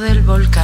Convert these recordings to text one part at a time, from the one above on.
Del volcán.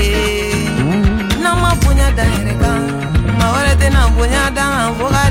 Eh, n'an ma bonya dan yɛrɛ kan ma wɛrɛ bonya dan fo ka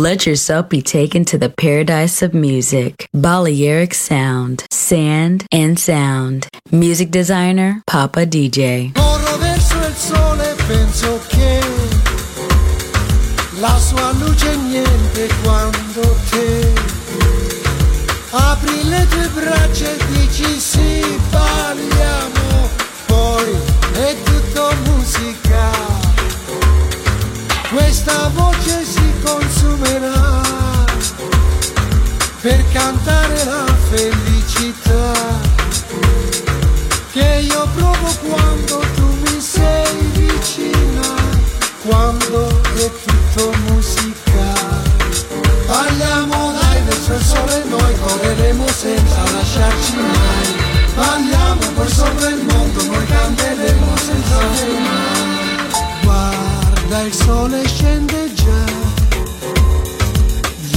Let yourself be taken to the paradise of music. Balearic Sound, Sand and Sound. Music designer, Papa DJ. Corro verso il sole penso che la sua luce niente quando te apri le tue braccia senza lasciarci mai. Parliamo poi sopra il mondo, noi canteremo senza fermare. Guarda il sole scende già,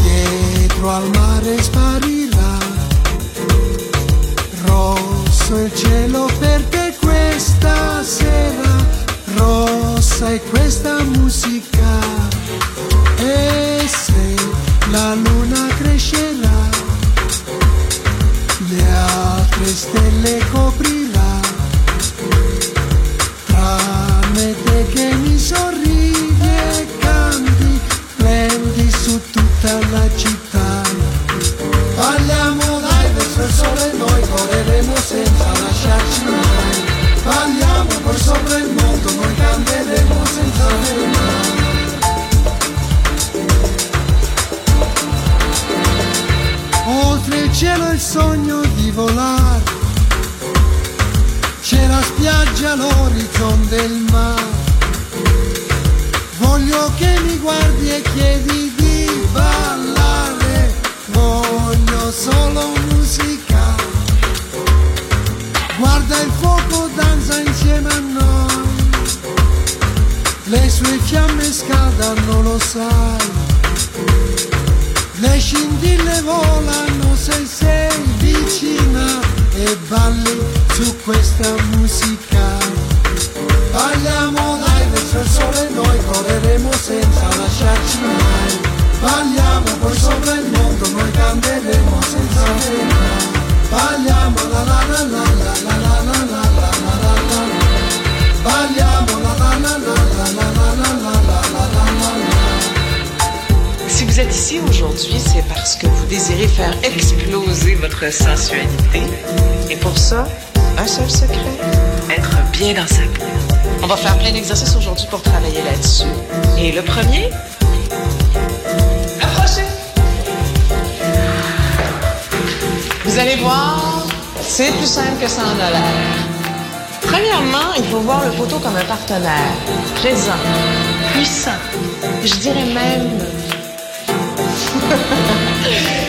dietro al mare sparirà rosso il cielo per questa sera, rossa è questa musica. E se la luna crescerà, le altre stelle coprirà, tranne te che mi sorridi e canti, prendi su tutta la città. Sogno di volare, c'è la spiaggia, l'orizzonte del mare. Voglio che mi guardi e chiedi di ballare, voglio solo musica. Guarda il fuoco, danza insieme a noi. Le sue fiamme scaldano, lo sai. Le scintille volano se sei vicina e balli su questa musica. Parliamo dai verso per sole noi correremo senza lasciarci mai. Balliamo poi sopra il mondo, noi cambieremo senza pena. Balliamo la la la la la la la la la la la la Balliamo la la la la la la vous êtes ici aujourd'hui, c'est parce que vous désirez faire exploser votre sensualité. Et pour ça, un seul secret, être bien dans sa peau. On va faire plein d'exercices aujourd'hui pour travailler là-dessus. Et le premier, approchez. Vous allez voir, c'est plus simple que ça en a l'air. Premièrement, il faut voir le poteau comme un partenaire, présent, puissant, je dirais même 哈哈哈哈。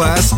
Masterclass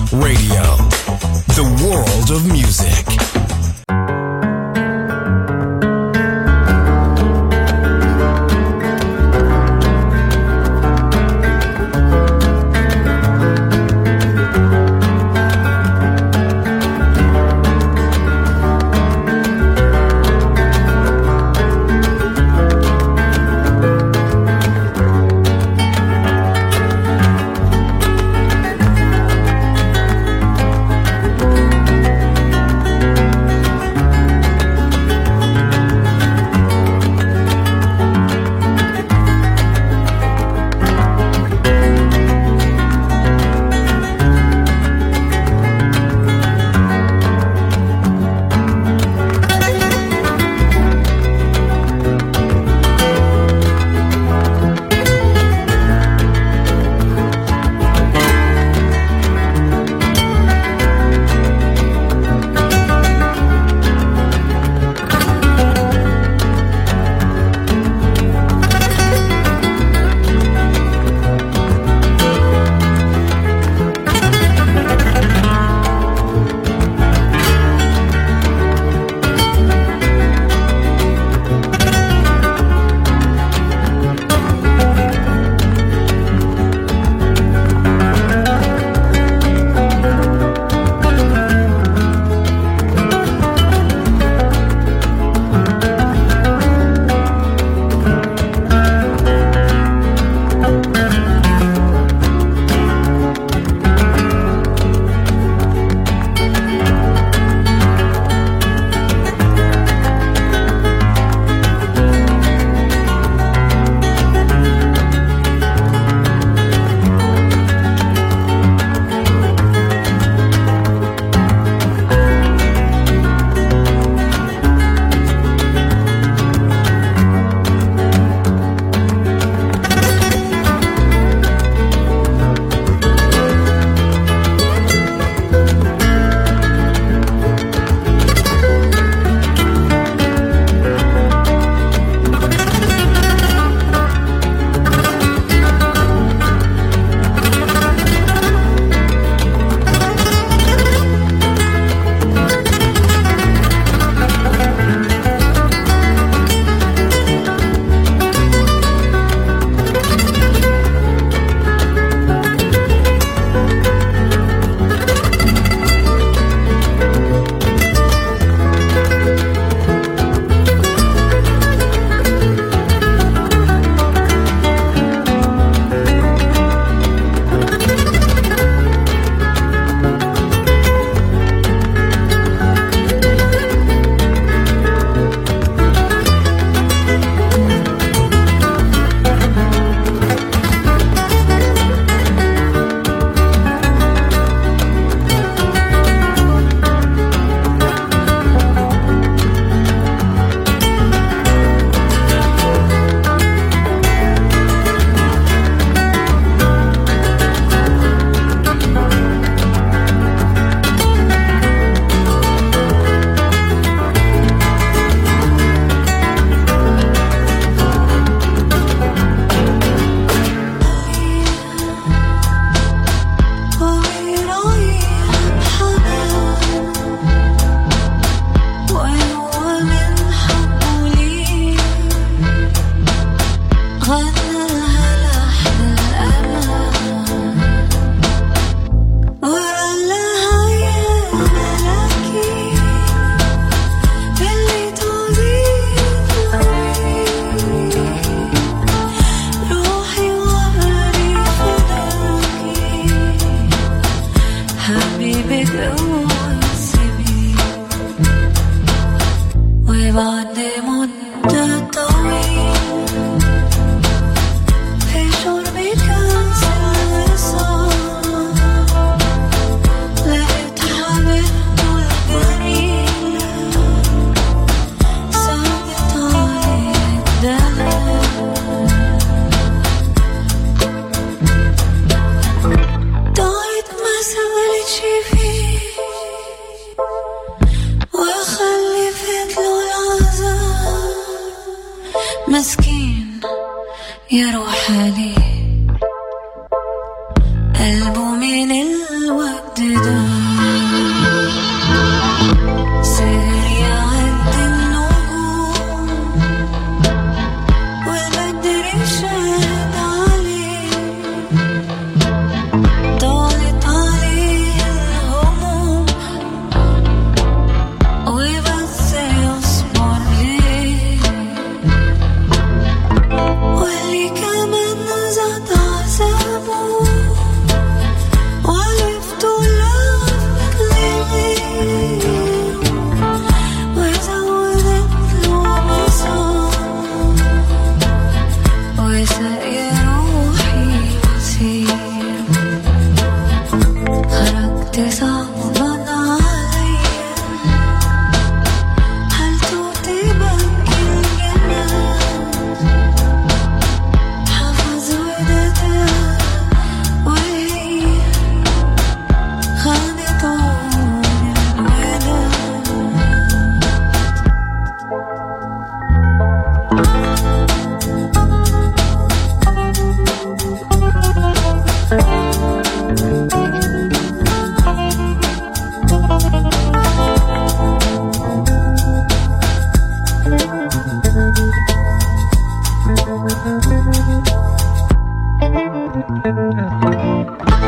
You're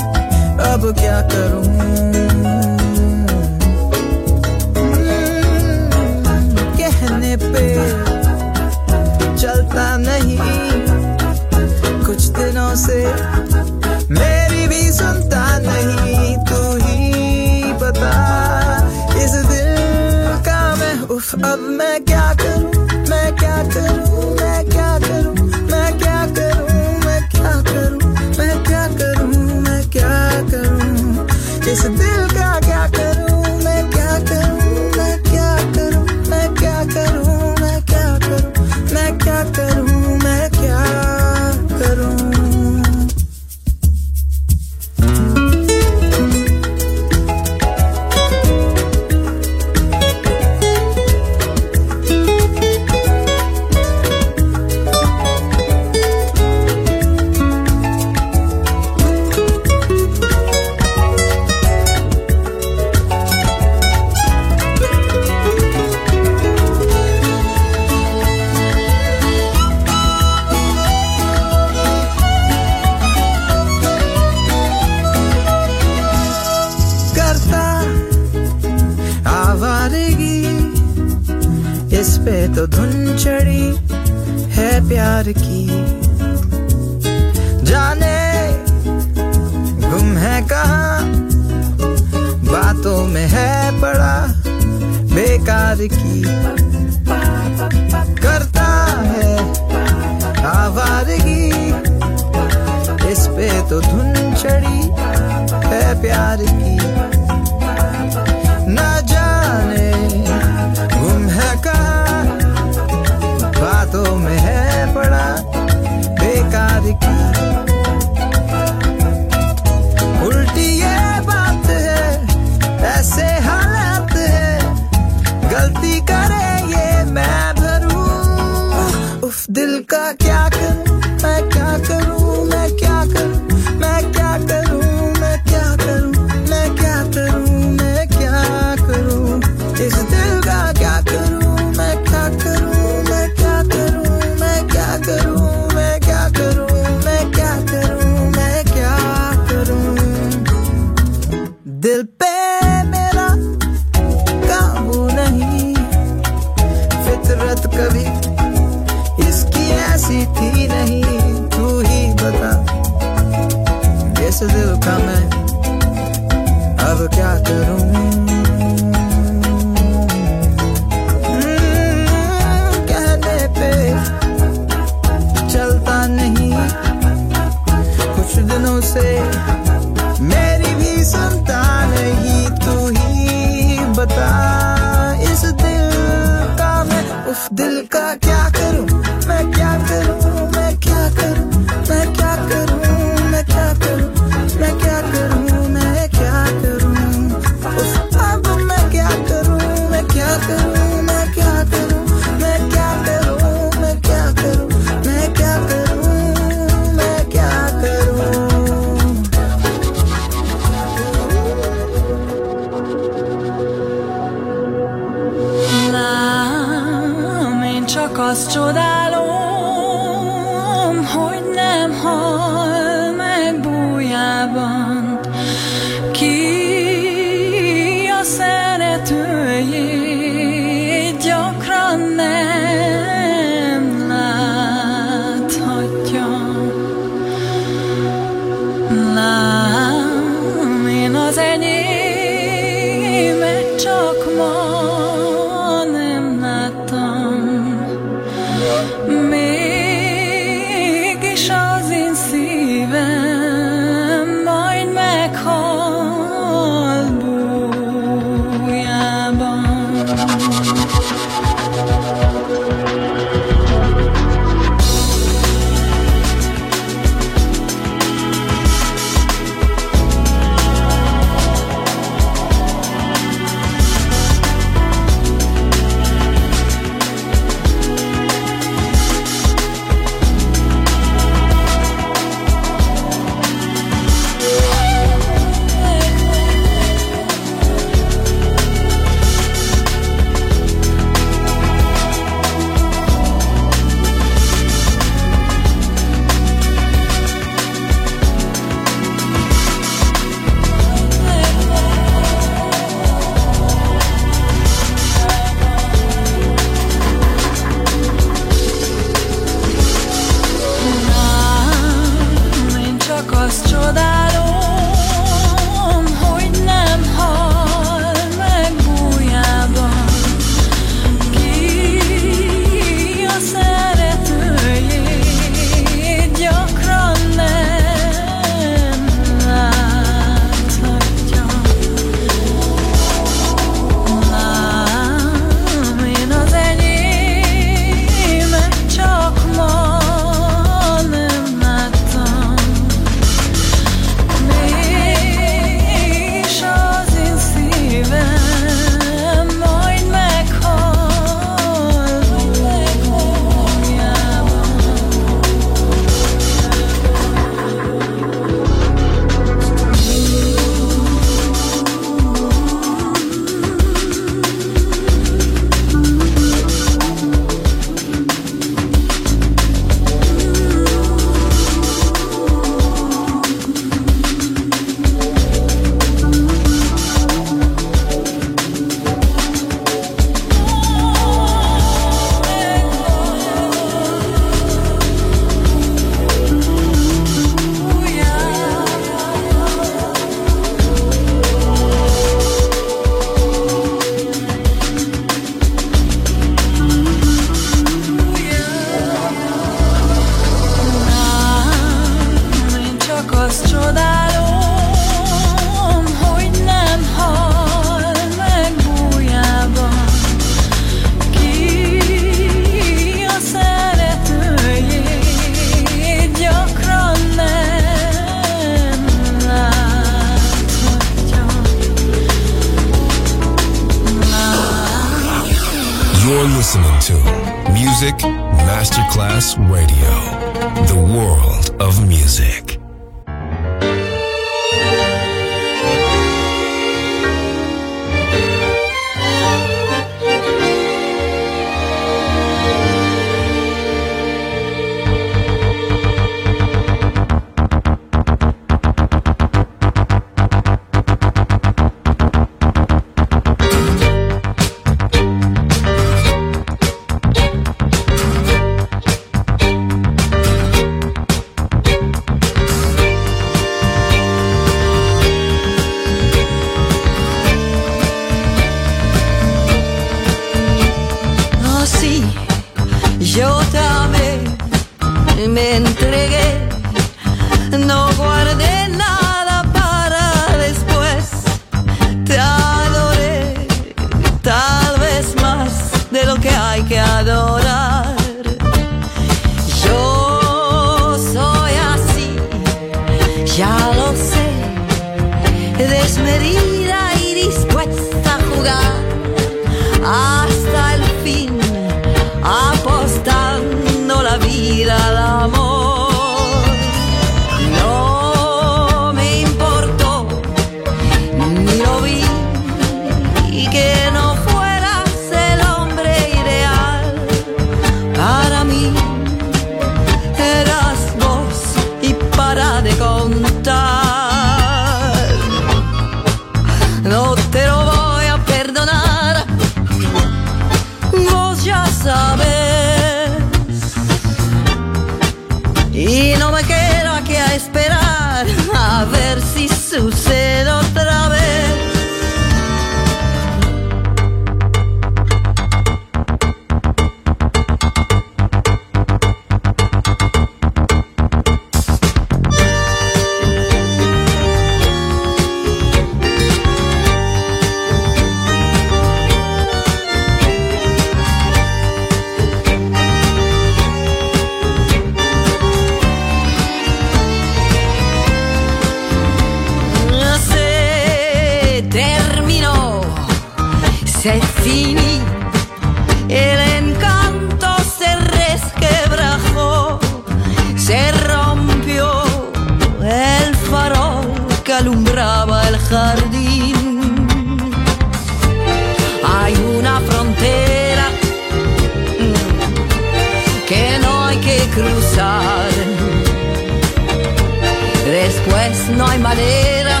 no hay manera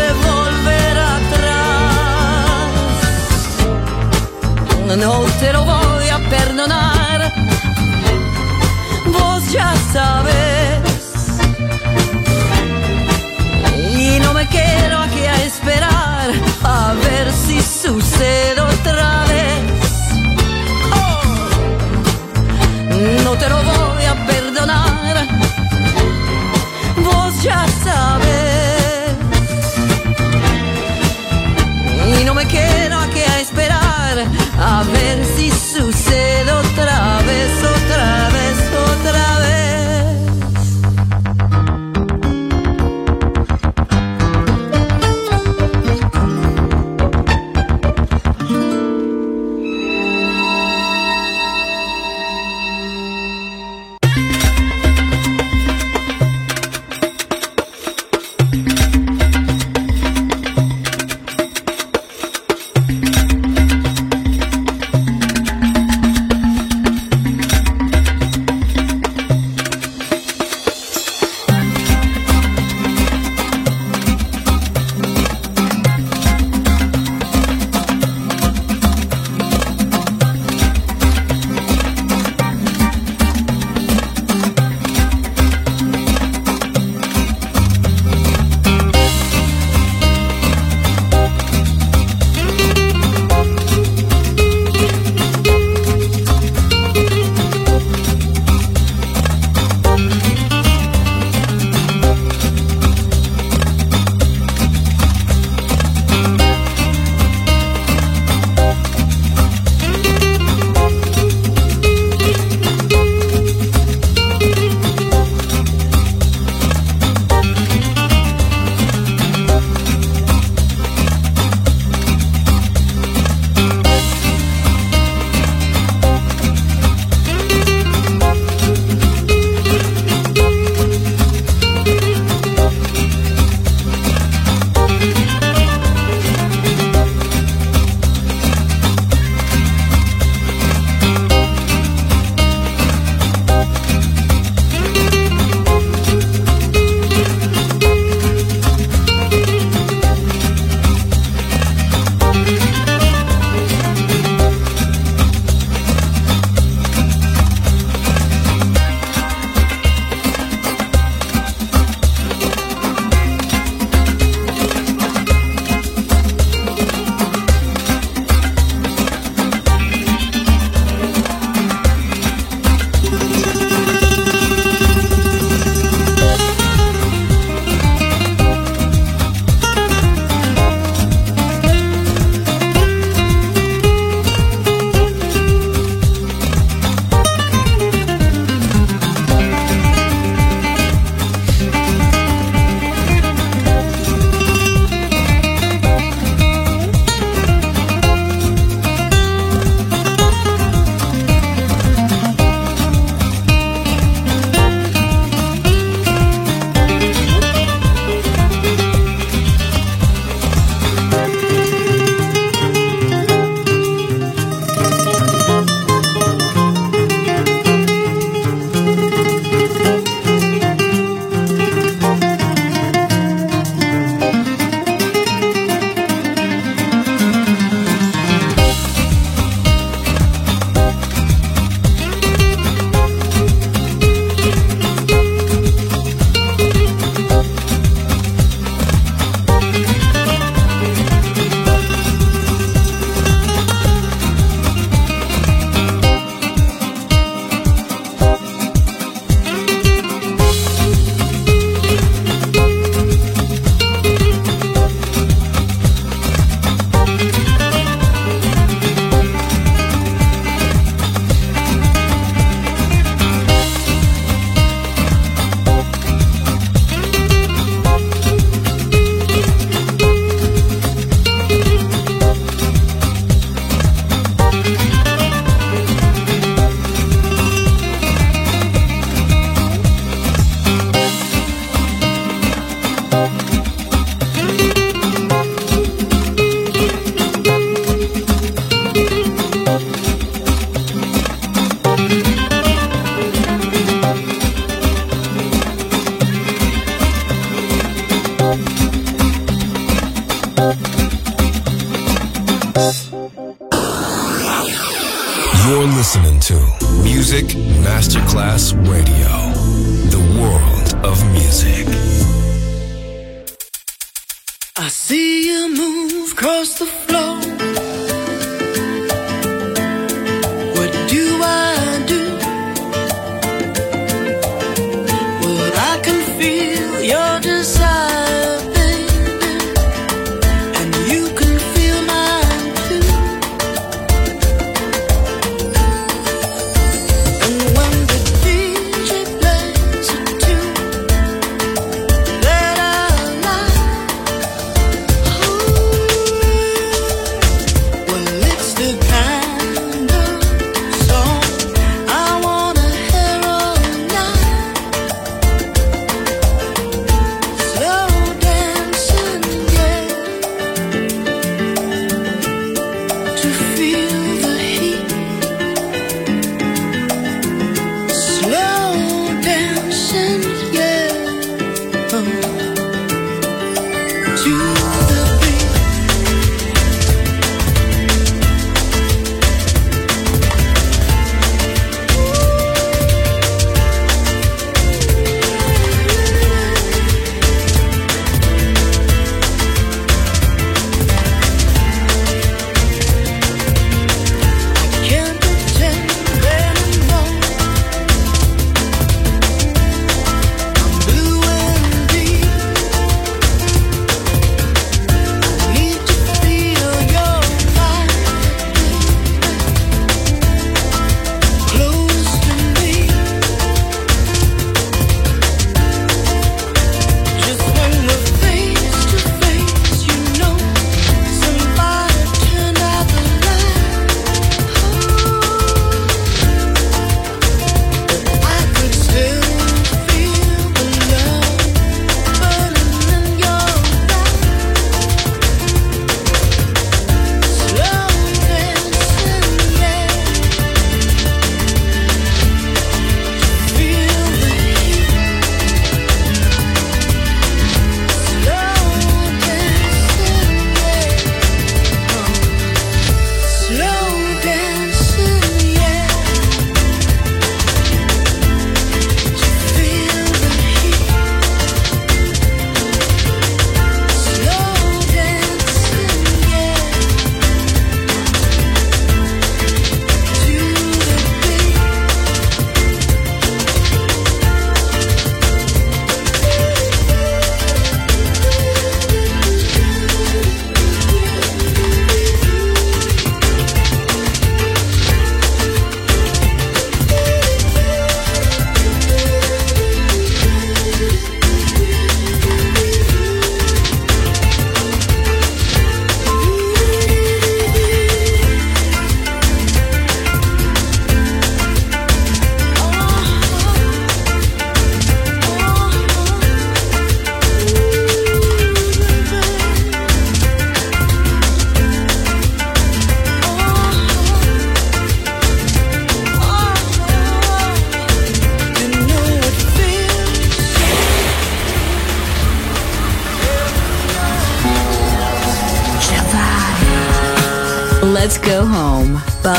de volver atrás. No te lo voy a perdonar, vos ya sabes. Y no me quiero aquí a esperar a ver si sucede otra vez. Oh, no te lo voy a perdonar. and see soon.